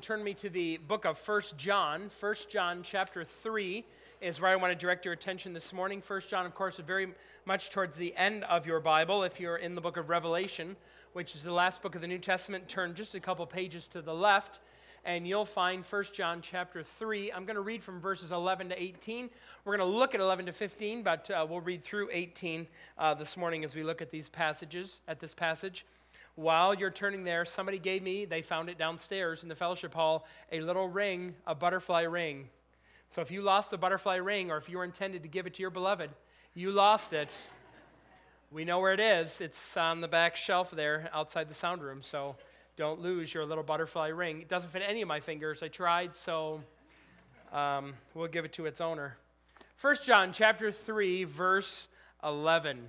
turn me to the book of First John. First John chapter 3 is where I want to direct your attention this morning. First John, of course, is very much towards the end of your Bible. If you're in the book of Revelation, which is the last book of the New Testament, turn just a couple pages to the left and you'll find First John chapter 3. I'm going to read from verses 11 to 18. We're going to look at 11 to 15, but uh, we'll read through 18 uh, this morning as we look at these passages, at this passage. While you're turning there, somebody gave me, they found it downstairs in the fellowship hall, a little ring, a butterfly ring. So if you lost the butterfly ring or if you were intended to give it to your beloved, you lost it. We know where it is. It's on the back shelf there outside the sound room. So don't lose your little butterfly ring. It doesn't fit any of my fingers. I tried, so um, we'll give it to its owner. 1 John chapter 3, verse 11.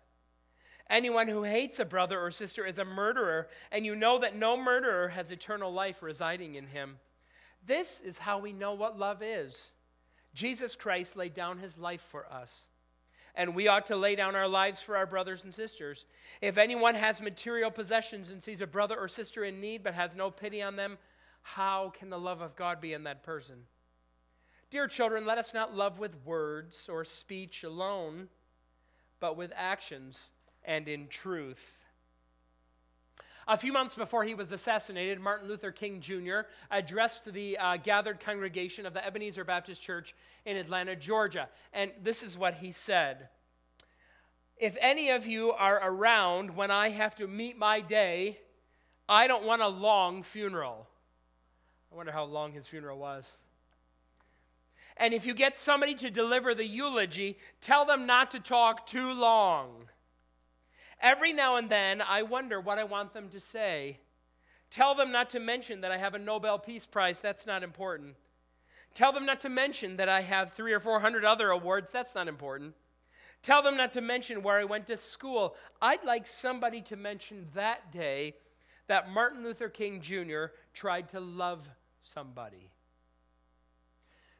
Anyone who hates a brother or sister is a murderer, and you know that no murderer has eternal life residing in him. This is how we know what love is. Jesus Christ laid down his life for us, and we ought to lay down our lives for our brothers and sisters. If anyone has material possessions and sees a brother or sister in need but has no pity on them, how can the love of God be in that person? Dear children, let us not love with words or speech alone, but with actions and in truth. A few months before he was assassinated, Martin Luther King Jr. addressed the uh, gathered congregation of the Ebenezer Baptist Church in Atlanta, Georgia. And this is what he said If any of you are around when I have to meet my day, I don't want a long funeral. I wonder how long his funeral was. And if you get somebody to deliver the eulogy, tell them not to talk too long. Every now and then, I wonder what I want them to say. Tell them not to mention that I have a Nobel Peace Prize. That's not important. Tell them not to mention that I have three or four hundred other awards. That's not important. Tell them not to mention where I went to school. I'd like somebody to mention that day that Martin Luther King Jr. tried to love somebody.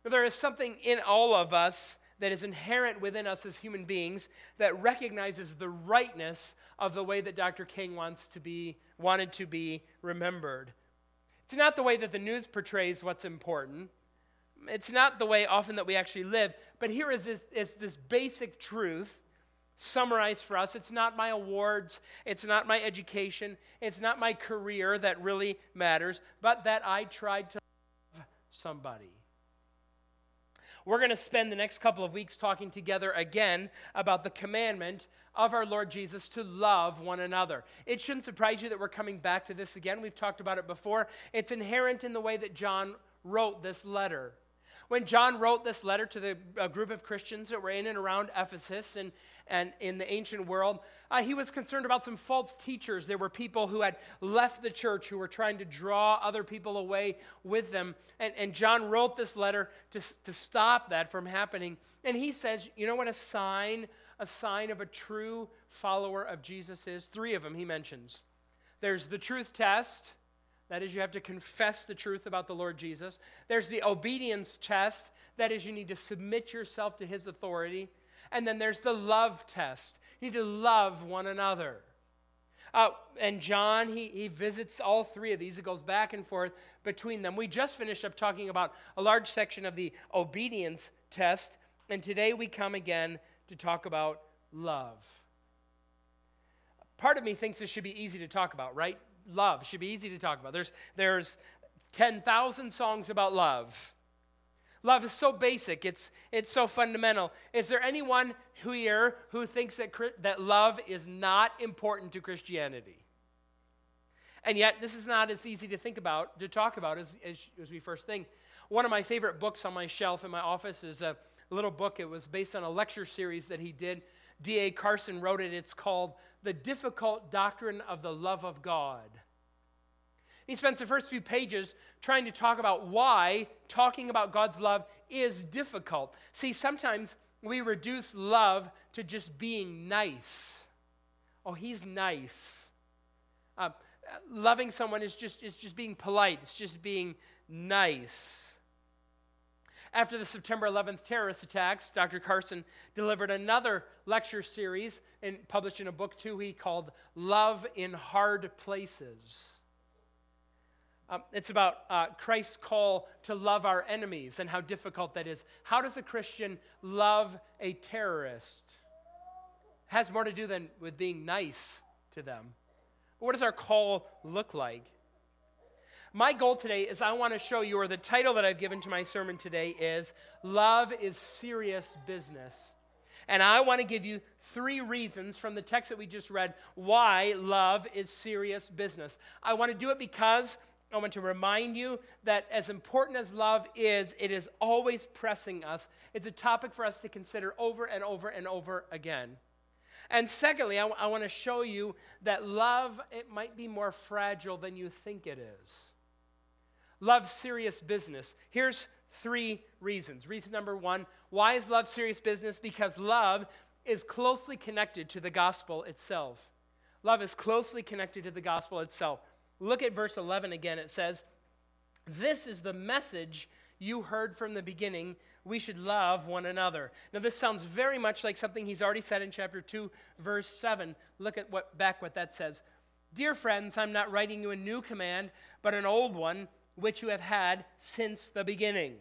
Now, there is something in all of us that is inherent within us as human beings that recognizes the rightness of the way that Dr. King wants to be wanted to be remembered. It's not the way that the news portrays what's important. It's not the way often that we actually live, but here is this, is this basic truth summarized for us. It's not my awards, it's not my education, it's not my career that really matters, but that I tried to love somebody. We're going to spend the next couple of weeks talking together again about the commandment of our Lord Jesus to love one another. It shouldn't surprise you that we're coming back to this again. We've talked about it before. It's inherent in the way that John wrote this letter. When John wrote this letter to the group of Christians that were in and around Ephesus and, and in the ancient world, uh, he was concerned about some false teachers. There were people who had left the church who were trying to draw other people away with them. And, and John wrote this letter to, to stop that from happening. And he says, you know what a sign, a sign of a true follower of Jesus is? Three of them he mentions. There's the truth test that is, you have to confess the truth about the Lord Jesus. There's the obedience test. That is, you need to submit yourself to his authority. And then there's the love test. You need to love one another. Uh, and John, he, he visits all three of these. It goes back and forth between them. We just finished up talking about a large section of the obedience test. And today we come again to talk about love. Part of me thinks this should be easy to talk about, right? Love. Should be easy to talk about. There's, there's 10,000 songs about love. Love is so basic, it's, it's so fundamental. Is there anyone here who thinks that, that love is not important to Christianity? And yet, this is not as easy to think about, to talk about as, as, as we first think. One of my favorite books on my shelf in my office is a little book. It was based on a lecture series that he did. D.A. Carson wrote it. It's called The Difficult Doctrine of the Love of God. He spends the first few pages trying to talk about why talking about God's love is difficult. See, sometimes we reduce love to just being nice. Oh, he's nice. Uh, loving someone is just, is just being polite, it's just being nice. After the September 11th terrorist attacks, Dr. Carson delivered another lecture series and published in a book too he called Love in Hard Places. Um, it's about uh, Christ's call to love our enemies and how difficult that is. How does a Christian love a terrorist? It has more to do than with being nice to them. What does our call look like? My goal today is I want to show you, or the title that I've given to my sermon today is Love is Serious Business. And I want to give you three reasons from the text that we just read why love is serious business. I want to do it because I want to remind you that as important as love is, it is always pressing us. It's a topic for us to consider over and over and over again. And secondly, I, w- I want to show you that love, it might be more fragile than you think it is. Love serious business. Here's three reasons. Reason number one why is love serious business? Because love is closely connected to the gospel itself. Love is closely connected to the gospel itself. Look at verse 11 again. It says, This is the message you heard from the beginning. We should love one another. Now, this sounds very much like something he's already said in chapter 2, verse 7. Look at what, back what that says. Dear friends, I'm not writing you a new command, but an old one which you have had since the beginning.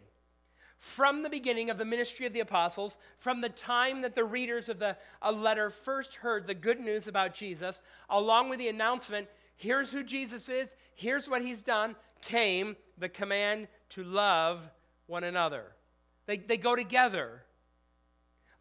From the beginning of the ministry of the apostles, from the time that the readers of the a letter first heard the good news about Jesus, along with the announcement, here's who Jesus is, here's what he's done, came the command to love one another. They, they go together.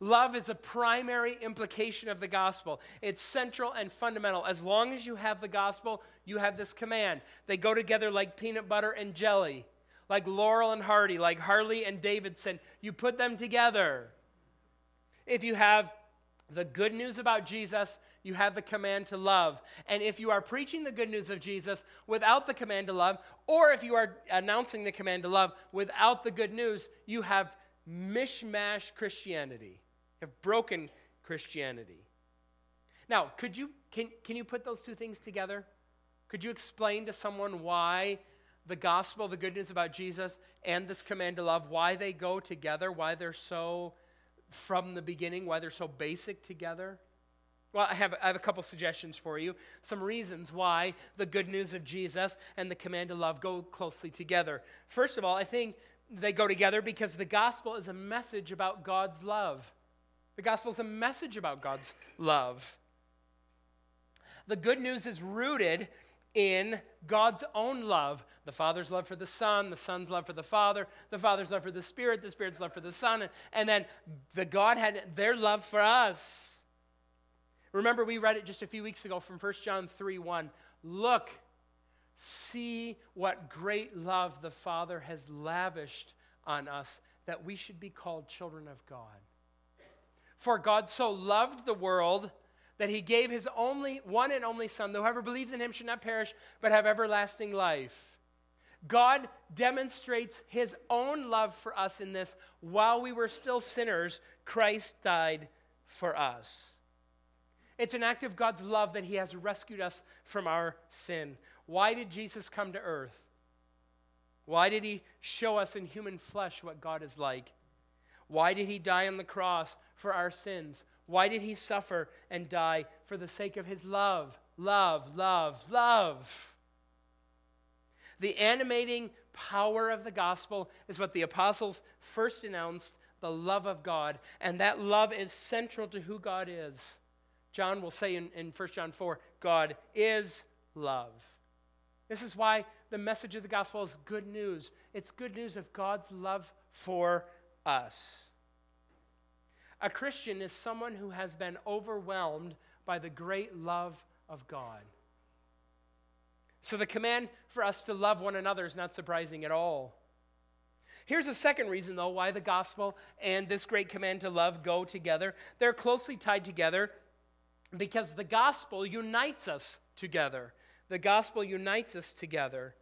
Love is a primary implication of the gospel. It's central and fundamental. As long as you have the gospel, you have this command. They go together like peanut butter and jelly, like Laurel and Hardy, like Harley and Davidson. You put them together. If you have the good news about Jesus, you have the command to love. And if you are preaching the good news of Jesus without the command to love, or if you are announcing the command to love without the good news, you have mishmash Christianity have broken Christianity. Now, could you, can, can you put those two things together? Could you explain to someone why the gospel, the good news about Jesus, and this command to love, why they go together, why they're so from the beginning, why they're so basic together? Well, I have, I have a couple suggestions for you. Some reasons why the good news of Jesus and the command to love go closely together. First of all, I think they go together because the gospel is a message about God's love. The gospel is a message about God's love. The good news is rooted in God's own love the Father's love for the Son, the Son's love for the Father, the Father's love for the Spirit, the Spirit's love for the Son, and then the Godhead, their love for us. Remember, we read it just a few weeks ago from 1 John 3 1. Look, see what great love the Father has lavished on us that we should be called children of God. For God so loved the world that he gave his only one and only son, that whoever believes in him should not perish, but have everlasting life. God demonstrates his own love for us in this. While we were still sinners, Christ died for us. It's an act of God's love that he has rescued us from our sin. Why did Jesus come to earth? Why did he show us in human flesh what God is like? Why did he die on the cross for our sins? Why did he suffer and die? For the sake of his love, love, love, love. The animating power of the gospel is what the apostles first announced the love of God. And that love is central to who God is. John will say in, in 1 John 4 God is love. This is why the message of the gospel is good news. It's good news of God's love for us. A Christian is someone who has been overwhelmed by the great love of God. So the command for us to love one another is not surprising at all. Here's a second reason, though, why the gospel and this great command to love go together. They're closely tied together because the gospel unites us together. The gospel unites us together.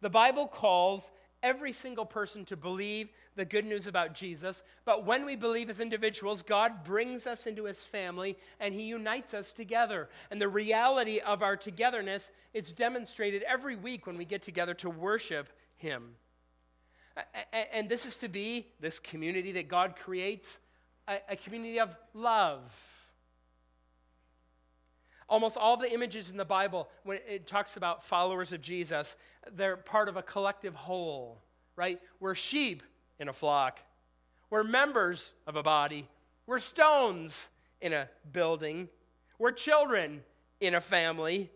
The Bible calls every single person to believe the good news about Jesus. But when we believe as individuals, God brings us into his family and he unites us together. And the reality of our togetherness is demonstrated every week when we get together to worship him. And this is to be this community that God creates, a community of love. Almost all the images in the Bible, when it talks about followers of Jesus, they're part of a collective whole, right? We're sheep in a flock. We're members of a body. We're stones in a building. We're children in a family.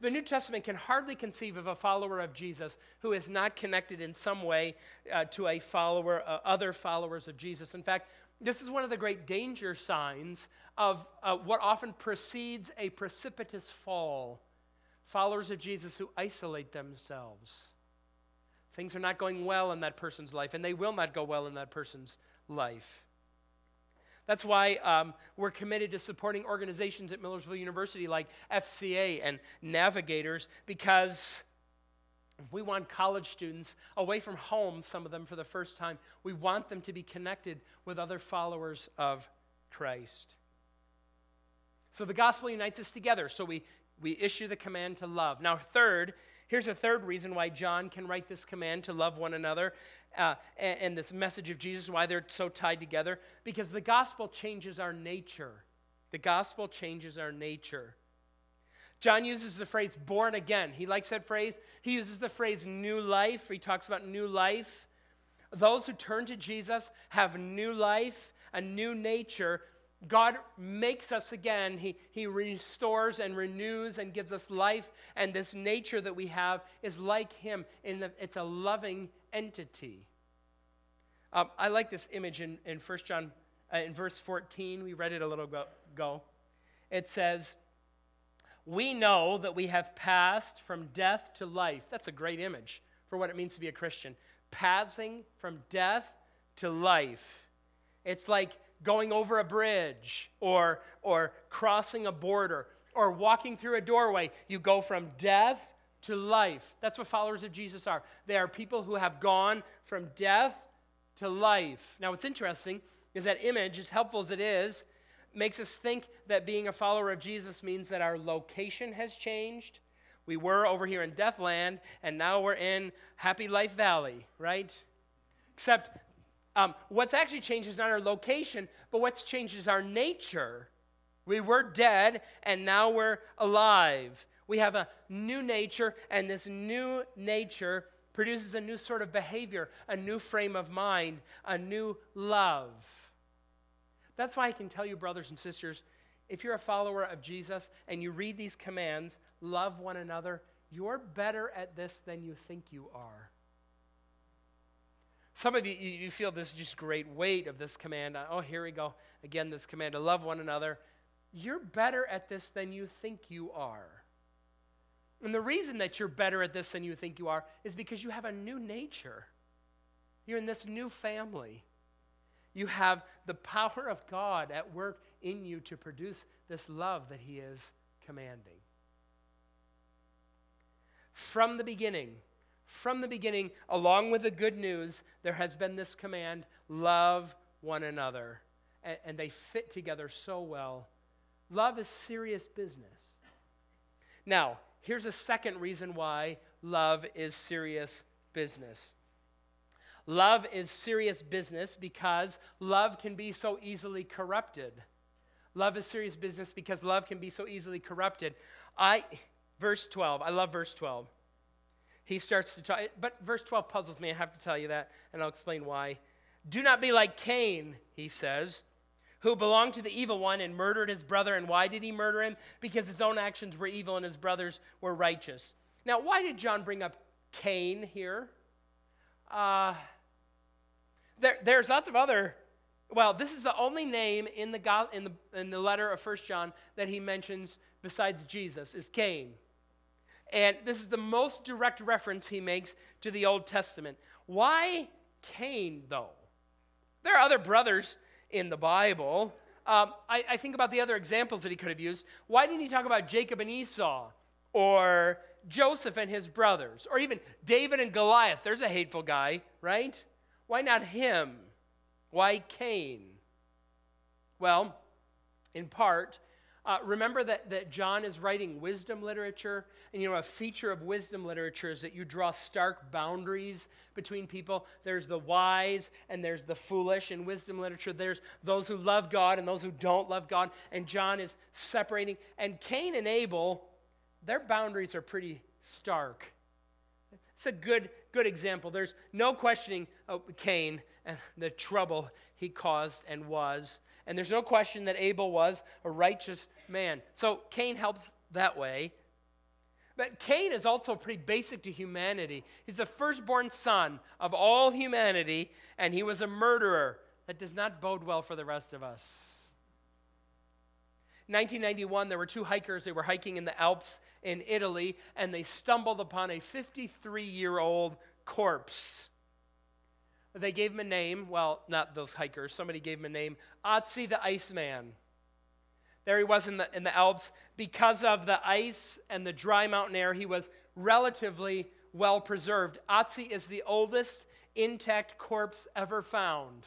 The New Testament can hardly conceive of a follower of Jesus who is not connected in some way uh, to a follower, uh, other followers of Jesus. In fact, this is one of the great danger signs of uh, what often precedes a precipitous fall. Followers of Jesus who isolate themselves. Things are not going well in that person's life, and they will not go well in that person's life. That's why um, we're committed to supporting organizations at Millersville University like FCA and Navigators because we want college students away from home, some of them for the first time. We want them to be connected with other followers of Christ. So the gospel unites us together. So we, we issue the command to love. Now, third, Here's a third reason why John can write this command to love one another uh, and, and this message of Jesus, why they're so tied together. Because the gospel changes our nature. The gospel changes our nature. John uses the phrase born again. He likes that phrase. He uses the phrase new life. He talks about new life. Those who turn to Jesus have new life, a new nature God makes us again. He, he restores and renews and gives us life. And this nature that we have is like Him. In the, it's a loving entity. Um, I like this image in, in 1 John, uh, in verse 14. We read it a little ago. It says, We know that we have passed from death to life. That's a great image for what it means to be a Christian. Passing from death to life. It's like going over a bridge or, or crossing a border or walking through a doorway. You go from death to life. That's what followers of Jesus are. They are people who have gone from death to life. Now, what's interesting is that image, as helpful as it is, makes us think that being a follower of Jesus means that our location has changed. We were over here in Deathland, and now we're in Happy Life Valley, right? Except um, what's actually changed is not our location, but what's changed is our nature. We were dead, and now we're alive. We have a new nature, and this new nature produces a new sort of behavior, a new frame of mind, a new love. That's why I can tell you, brothers and sisters, if you're a follower of Jesus and you read these commands, love one another, you're better at this than you think you are. Some of you, you feel this just great weight of this command. Oh, here we go. Again, this command to love one another. You're better at this than you think you are. And the reason that you're better at this than you think you are is because you have a new nature. You're in this new family. You have the power of God at work in you to produce this love that He is commanding. From the beginning, from the beginning, along with the good news, there has been this command love one another. And, and, they fit together so well. Love is serious business. Now, here's a second reason why love is serious business. Love is serious business because love can be so easily corrupted. Love is serious business because love can be so easily corrupted. I verse 12. I love verse 12 he starts to talk. But verse 12 puzzles me. I have to tell you that, and I'll explain why. Do not be like Cain, he says, who belonged to the evil one and murdered his brother. And why did he murder him? Because his own actions were evil and his brothers were righteous. Now, why did John bring up Cain here? Uh, there, there's lots of other. Well, this is the only name in the, in the, in the letter of First John that he mentions besides Jesus, is Cain. And this is the most direct reference he makes to the Old Testament. Why Cain, though? There are other brothers in the Bible. Um, I, I, think about the other examples that he could have used. Why didn't he talk about Jacob and Esau? or Joseph and his brothers, or even David and Goliath. There's a hateful guy, right? Why not him? Why Cain? Well, in part, uh, remember that, that John is writing wisdom literature, and you know, a feature of wisdom literature is that you draw stark boundaries between people. There's the wise and there's the foolish. In wisdom literature, there's those who love God and those who don't love God, and John is separating. And Cain and Abel, their boundaries are pretty stark. It's a good, good example. There's no questioning oh, Cain and the trouble he caused and was. And there's no question that Abel was a righteous man. So Cain helps that way. But Cain is also pretty basic to humanity. He's the firstborn son of all humanity, and he was a murderer. That does not bode well for the rest of us. 1991, there were two hikers. They were hiking in the Alps in Italy, and they stumbled upon a 53 year old corpse. They gave him a name. Well, not those hikers. Somebody gave him a name Otzi the Iceman. There he was in the, in the Alps. Because of the ice and the dry mountain air, he was relatively well preserved. Otzi is the oldest intact corpse ever found.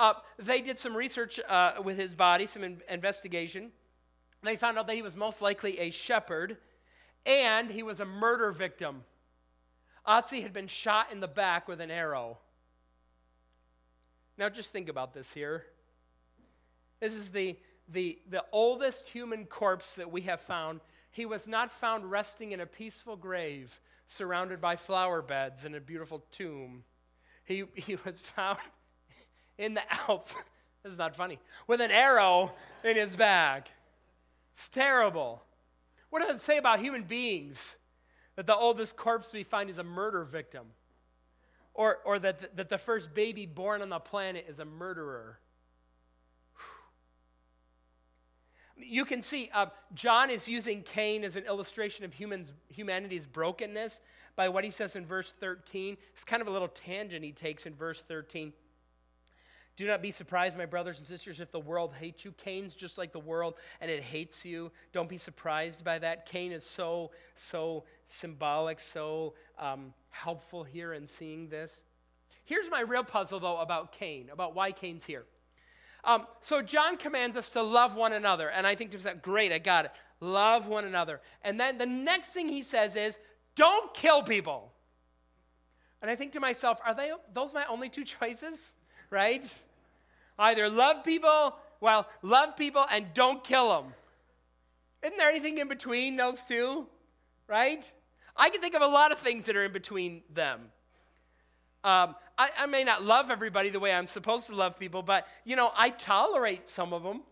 Uh, they did some research uh, with his body, some in- investigation. They found out that he was most likely a shepherd and he was a murder victim. Otzi had been shot in the back with an arrow. Now, just think about this here. This is the, the, the oldest human corpse that we have found. He was not found resting in a peaceful grave surrounded by flower beds in a beautiful tomb. He, he was found in the Alps. this is not funny. With an arrow in his back. It's terrible. What does it say about human beings? that the oldest corpse we find is a murder victim, or, or that, the, that the first baby born on the planet is a murderer. You can see uh, John is using Cain as an illustration of humans, humanity's brokenness by what he says in verse 13. It's kind of a little tangent he takes in verse 13. Do not be surprised, my brothers and sisters, if the world hates you. Cain's just like the world, and it hates you. Don't be surprised by that. Cain is so, so symbolic, so um, helpful here in seeing this. Here's my real puzzle, though, about Cain, about why Cain's here. Um, so John commands us to love one another, and I think to myself, great, I got it. Love one another. And then the next thing he says is, don't kill people. And I think to myself, are they those my only two choices? Right? Either love people, well, love people and don't kill them. Isn't there anything in between those two? Right? I can think of a lot of things that are in between them. Um, I, I, may not love everybody the way I'm supposed to love people, but you know, I tolerate some of them,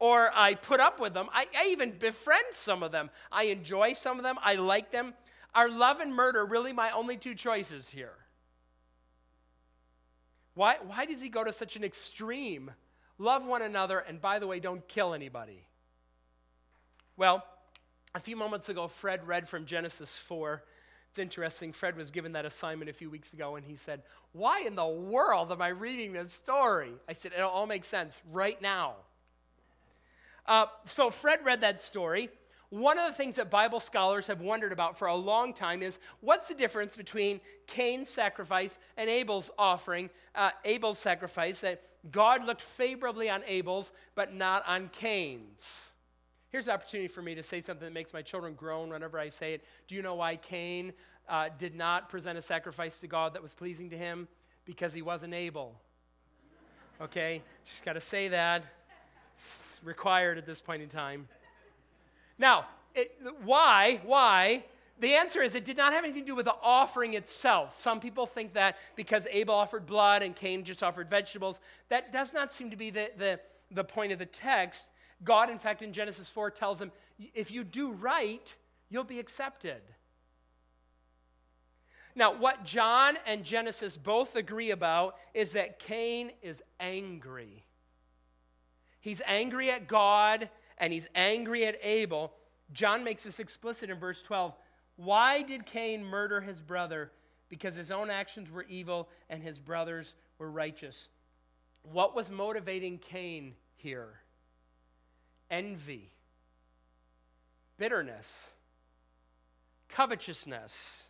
or I put up with them. I, I even befriend some of them. I enjoy some of them. I like them. Are love and murder really my only two choices here? Why, why does he go to such an extreme? Love one another, and by the way, don't kill anybody. Well, a few moments ago, Fred read from Genesis 4. It's interesting. Fred was given that assignment a few weeks ago, and he said, Why in the world am I reading this story? I said, It all makes sense right now. Uh, so Fred read that story, one of the things that Bible scholars have wondered about for a long time is what's the difference between Cain's sacrifice and Abel's offering, uh, Abel's sacrifice, that God looked favorably on Abel's but not on Cain's. Here's an opportunity for me to say something that makes my children groan whenever I say it. Do you know why Cain uh, did not present a sacrifice to God that was pleasing to him? Because he wasn't able. Okay? Just got to say that. It's required at this point in time. Now, it, why? Why? The answer is it did not have anything to do with the offering itself. Some people think that because Abel offered blood and Cain just offered vegetables. That does not seem to be the, the, the point of the text. God, in fact, in Genesis 4 tells him, if you do right, you'll be accepted. Now, what John and Genesis both agree about is that Cain is angry. He's angry at God and he's angry at Abel. John makes this explicit in verse 12. Why did Cain murder his brother? Because his own actions were evil and his brothers were righteous. What was motivating Cain here? Envy. bitterness, covetousness.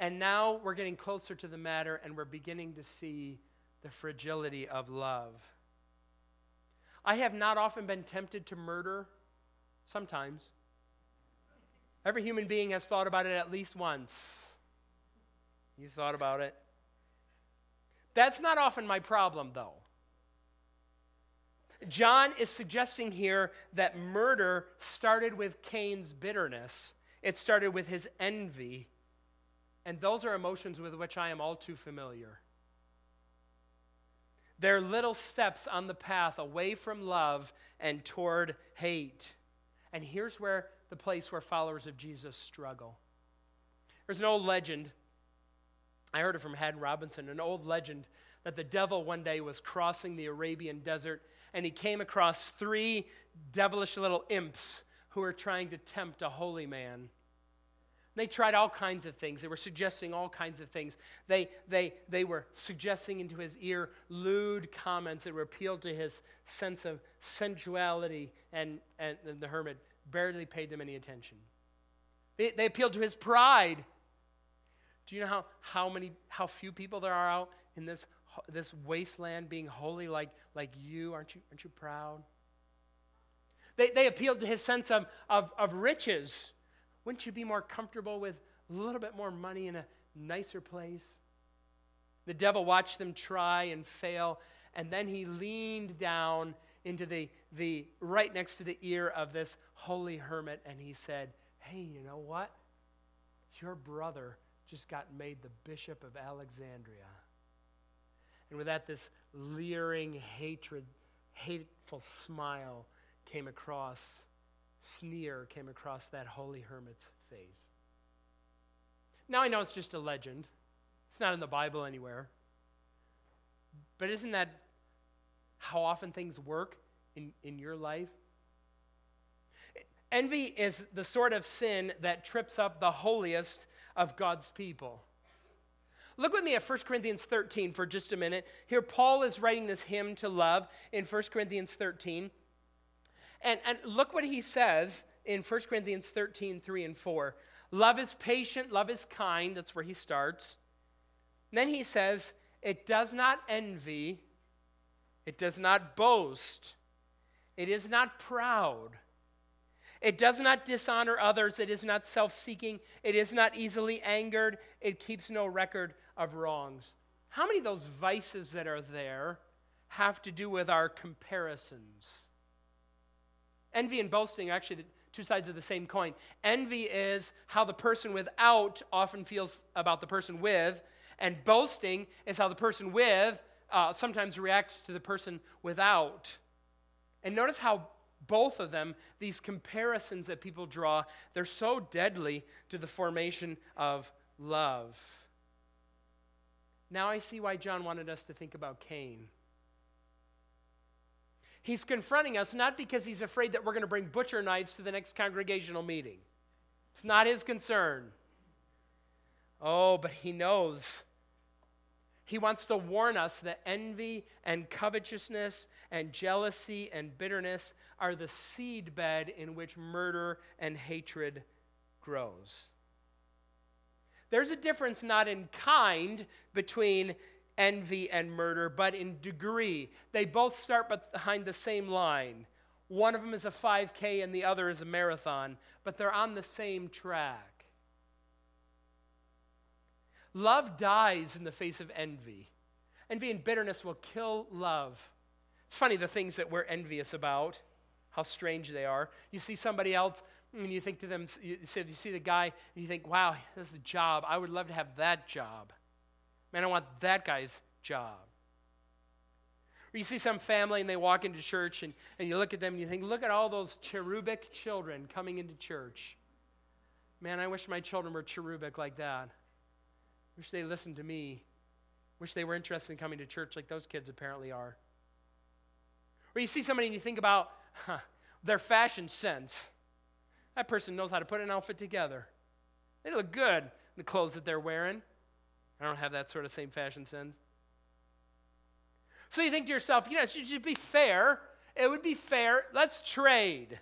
And now we're getting closer to the matter and we're beginning to see the fragility of love. I have not often been tempted to murder, sometimes. Every human being has thought about it at least once. You thought about it. That's not often my problem, though. John is suggesting here that murder started with Cain's bitterness, it started with his envy, and those are emotions with which I am all too familiar. They're little steps on the path away from love and toward hate. And here's where the place where followers of Jesus struggle. There's an old legend. I heard it from Haddon Robinson, an old legend that the devil one day was crossing the Arabian desert and he came across three devilish little imps who were trying to tempt a holy man. They tried all kinds of things. They were suggesting all kinds of things. They, they, they were suggesting into his ear lewd comments that were appealed to his sense of sensuality, and, and, and the hermit barely paid them any attention. They, they appealed to his pride. Do you know how, how, many, how few people there are out in this, this wasteland being holy like, like you? Aren't you, aren't you proud? They, they appealed to his sense of, of, of riches wouldn't you be more comfortable with a little bit more money in a nicer place? The devil watched them try and fail, and then he leaned down into the, the right next to the ear of this holy hermit, and he said, Hey, you know what? Your brother just got made the bishop of Alexandria. And with that, this leering hatred, hateful smile came across sneer came across that holy hermit's face. Now I know it's just a legend, it's not in the Bible anywhere. But isn't that how often things work in, in your life? Envy is the sort of sin that trips up the holiest of God's people. Look with me at 1 Corinthians 13 for just a minute. Here, Paul is writing this hymn to love in 1 Corinthians 13. And, and look what he says in 1 Corinthians 13, 3 and 4. Love is patient, love is kind. That's where he starts. And then he says, it does not envy, it does not boast, it is not proud. It does not dishonor others. It is not self seeking. It is not easily angered. It keeps no record of wrongs. How many of those vices that are there have to do with our comparisons? Envy and boasting are actually two sides of the same coin. Envy is how the person without often feels about the person with, and boasting is how the person with uh, sometimes reacts to the person without. And notice how both of them, these comparisons that people draw, they're so deadly to the formation of love. Now I see why John wanted us to think about Cain. He's confronting us not because he's afraid that we're going to bring butcher knives to the next congregational meeting. It's not his concern. Oh, but he knows. He wants to warn us that envy and covetousness and jealousy and bitterness are the seed bed in which murder and hatred grows. There's a difference not in kind between envy, and murder, but in degree. They both start behind the same line. One of them is a 5K and the other is a marathon, but they're on the same track. Love dies in the face of envy. Envy and bitterness will kill love. It's funny the things that we're envious about, how strange they are. You see somebody else and you think to them, you see, the guy, and you think, wow, this is a job. I would love to have that job. Man, I want that guy's job. Or you see some family and they walk into church and, and you look at them and you think, look at all those cherubic children coming into church. Man, I wish my children were cherubic like that. Wish they listened to me. Wish they were interested in coming to church like those kids apparently are. Or you see somebody and you think about huh, their fashion sense. That person knows how to put an outfit together. They look good in the clothes that they're wearing. I don't have that sort of same fashion sense. So you think to yourself, you know, it should be fair. It would be fair. Let's trade.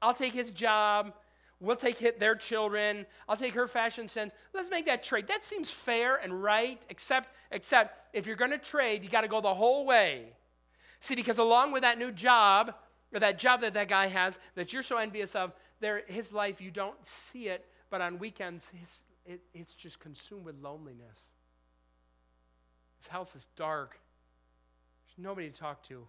I'll take his job. We'll take their children. I'll take her fashion sense. Let's make that trade. That seems fair and right, except, except if you're going to trade, you got to go the whole way. See, because along with that new job, or that job that that guy has that you're so envious of, there, his life, you don't see it, but on weekends, his, it, it's just consumed with loneliness. His house is dark. There's nobody to talk to.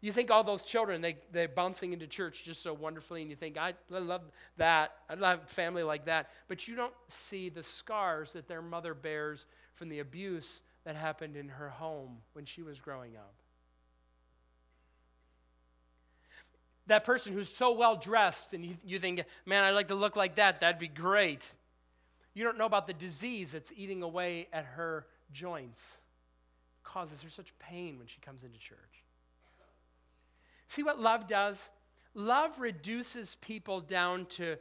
You think all those children, they, they're bouncing into church just so wonderfully, and you think, I, I love that. I love family like that. But you don't see the scars that their mother bears from the abuse that happened in her home when she was growing up. That person who's so well dressed, and you, you think, man, I'd like to look like that. That'd be great. You don't know about the disease that's eating away at her joints, causes her such pain when she comes into church. See what love does? Love reduces people down to,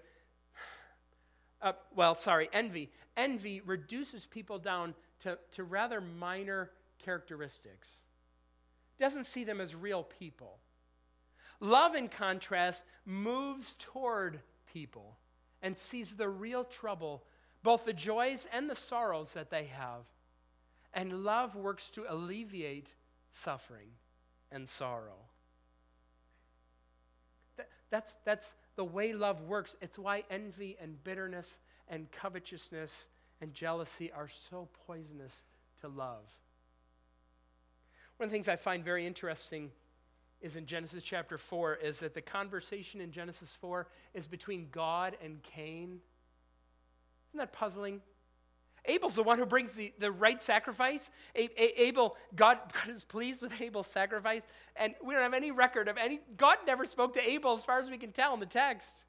uh, well, sorry, envy. Envy reduces people down to, to rather minor characteristics. Doesn't see them as real people. Love, in contrast, moves toward people and sees the real trouble, both the joys and the sorrows that they have. And love works to alleviate suffering and sorrow. That's, that's the way love works. It's why envy and bitterness and covetousness and jealousy are so poisonous to love. One of the things I find very interesting is in Genesis chapter 4 is that the conversation in Genesis 4 is between God and Cain. Isn't that puzzling? Abel's the one who brings the, the right sacrifice. A, A, Abel, God, God is pleased with Abel's sacrifice, and we don't have any record of any. God never spoke to Abel as far as we can tell in the text.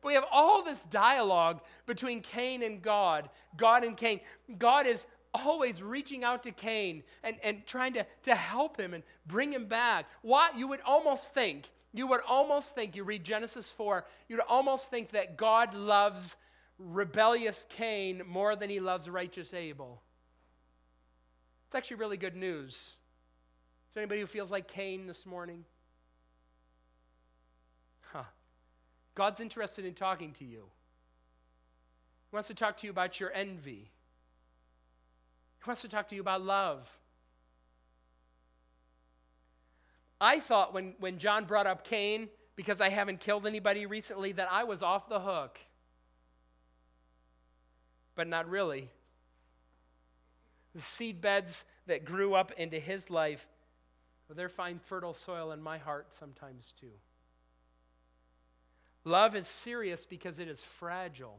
But we have all this dialogue between Cain and God, God and Cain. God is always reaching out to Cain and, and trying to, to help him and bring him back. What you would almost think, you would almost think, you read Genesis 4, you'd almost think that God loves rebellious Cain more than he loves righteous Abel. It's actually really good news. Is there anybody who feels like Cain this morning? Huh. God's interested in talking to you. He wants to talk to you about your envy. He wants to talk to you about love. I thought when, when John brought up Cain, because I haven't killed anybody recently, that I was off the hook but not really. The seed beds that grew up into his life, well, they find fertile soil in my heart sometimes too. Love is serious because it is fragile.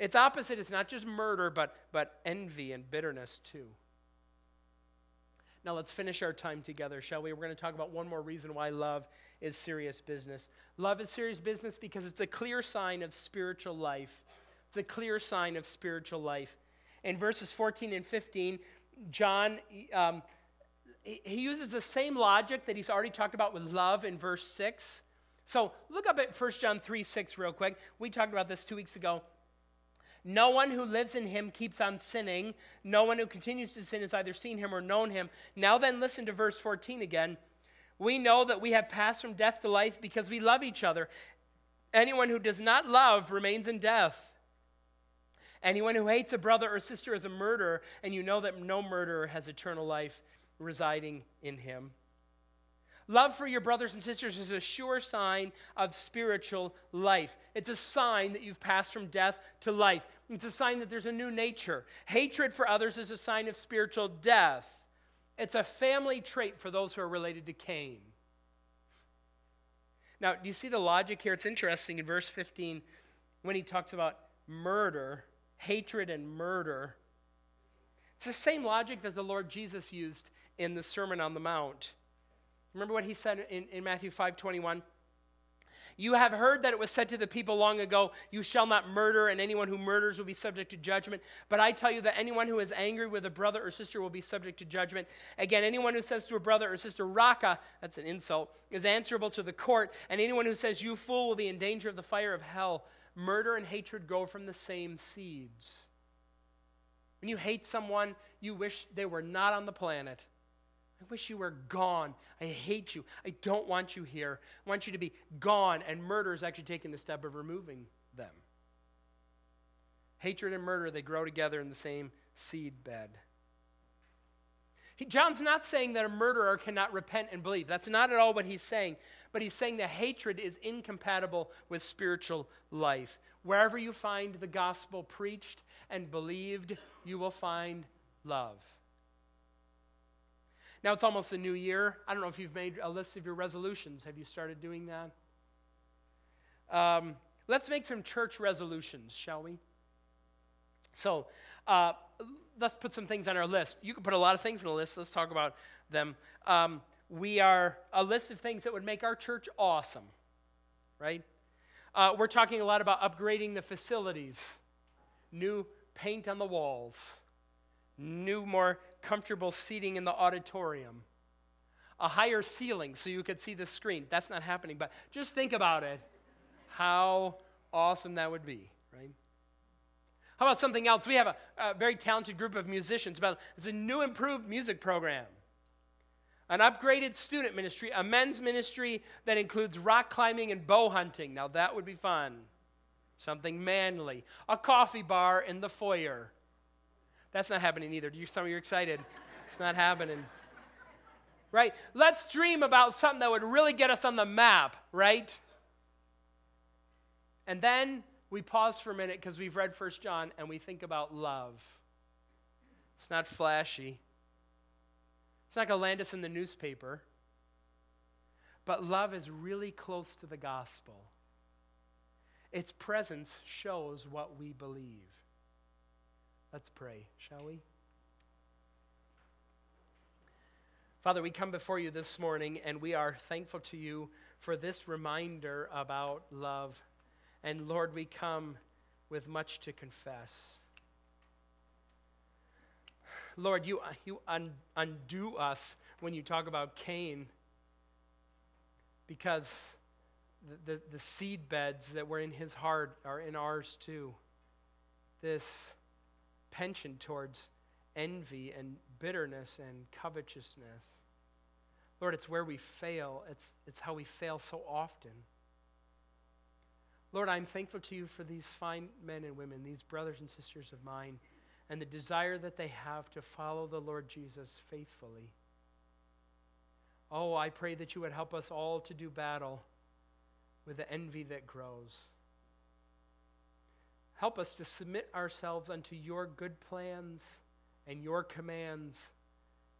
Its opposite is not just murder, but, but envy and bitterness too. Now let's finish our time together, shall we? We're going to talk about one more reason why love is serious business. Love is serious business because it's a clear sign of spiritual life it's a clear sign of spiritual life. In verses 14 and 15, John, um, he uses the same logic that he's already talked about with love in verse 6. So look up at 1 John 3 6 real quick. We talked about this two weeks ago. No one who lives in him keeps on sinning. No one who continues to sin has either seen him or known him. Now then, listen to verse 14 again. We know that we have passed from death to life because we love each other. Anyone who does not love remains in death. Anyone who hates a brother or sister is a murderer, and you know that no murderer has eternal life residing in him. Love for your brothers and sisters is a sure sign of spiritual life. It's a sign that you've passed from death to life. It's a sign that there's a new nature. Hatred for others is a sign of spiritual death. It's a family trait for those who are related to Cain. Now, do you see the logic here? It's interesting in verse 15 when he talks about murder hatred and murder. It's the same logic that the Lord Jesus used in the Sermon on the Mount. Remember what he said in, in Matthew 5 21? You have heard that it was said to the people long ago, You shall not murder, and anyone who murders will be subject to judgment. But I tell you that anyone who is angry with a brother or sister will be subject to judgment. Again, anyone who says to a brother or sister, Raca, that's an insult, is answerable to the court. And anyone who says, You fool, will be in danger of the fire of hell murder and hatred grow from the same seeds. When you hate someone, you wish they were not on the planet. I wish you were gone. I hate you. I don't want you here. I want you to be gone. And murder is actually taking the step of removing them. Hatred and murder, they grow together in the same seed bed. He, John's not saying that a murderer cannot repent and believe. That's not at all what he's saying. But he's saying that hatred is incompatible with spiritual life. Wherever you find the gospel preached and believed, you will find love. Now it's almost a new year. I don't know if you've made a list of your resolutions. Have you started doing that? Um, let's make some church resolutions, shall we? So uh, let's put some things on our list. You can put a lot of things on the list. Let's talk about them. Um, we are a list of things that would make our church awesome, right? Uh, we're talking a lot about upgrading the facilities, new paint on the walls, new, more comfortable seating in the auditorium, a higher ceiling so you could see the screen. That's not happening, but just think about it how awesome that would be, right? How about something else? We have a, a very talented group of musicians. About it's a new improved music program, an upgraded student ministry, a men's ministry that includes rock climbing and bow hunting. Now that would be fun. Something manly. A coffee bar in the foyer. That's not happening either. You, some of you are excited. It's not happening. Right? Let's dream about something that would really get us on the map, right? And then we pause for a minute because we've read First John and we think about love. It's not flashy. It's not going to land us in the newspaper. But love is really close to the gospel. Its presence shows what we believe. Let's pray, shall we? Father, we come before you this morning and we are thankful to you for this reminder about love. And Lord, we come with much to confess. Lord, you, you un, undo us when you talk about Cain because the, the, the seed beds that were in his heart are in ours too. This penchant towards envy and bitterness and covetousness. Lord, it's where we fail, it's, it's how we fail so often. Lord, I'm thankful to you for these fine men and women, these brothers and sisters of mine, and the desire that they have to follow the Lord Jesus faithfully. Oh, I pray that you would help us all to do battle with the envy that grows. Help us to submit ourselves unto your good plans and your commands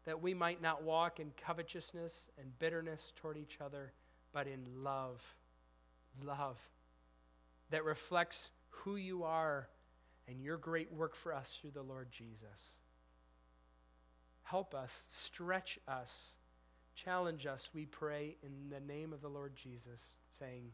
that we might not walk in covetousness and bitterness toward each other, but in love. Love that reflects who you are and your great work for us through the Lord Jesus. Help us, stretch us, challenge us, we pray, in the name of the Lord Jesus, saying,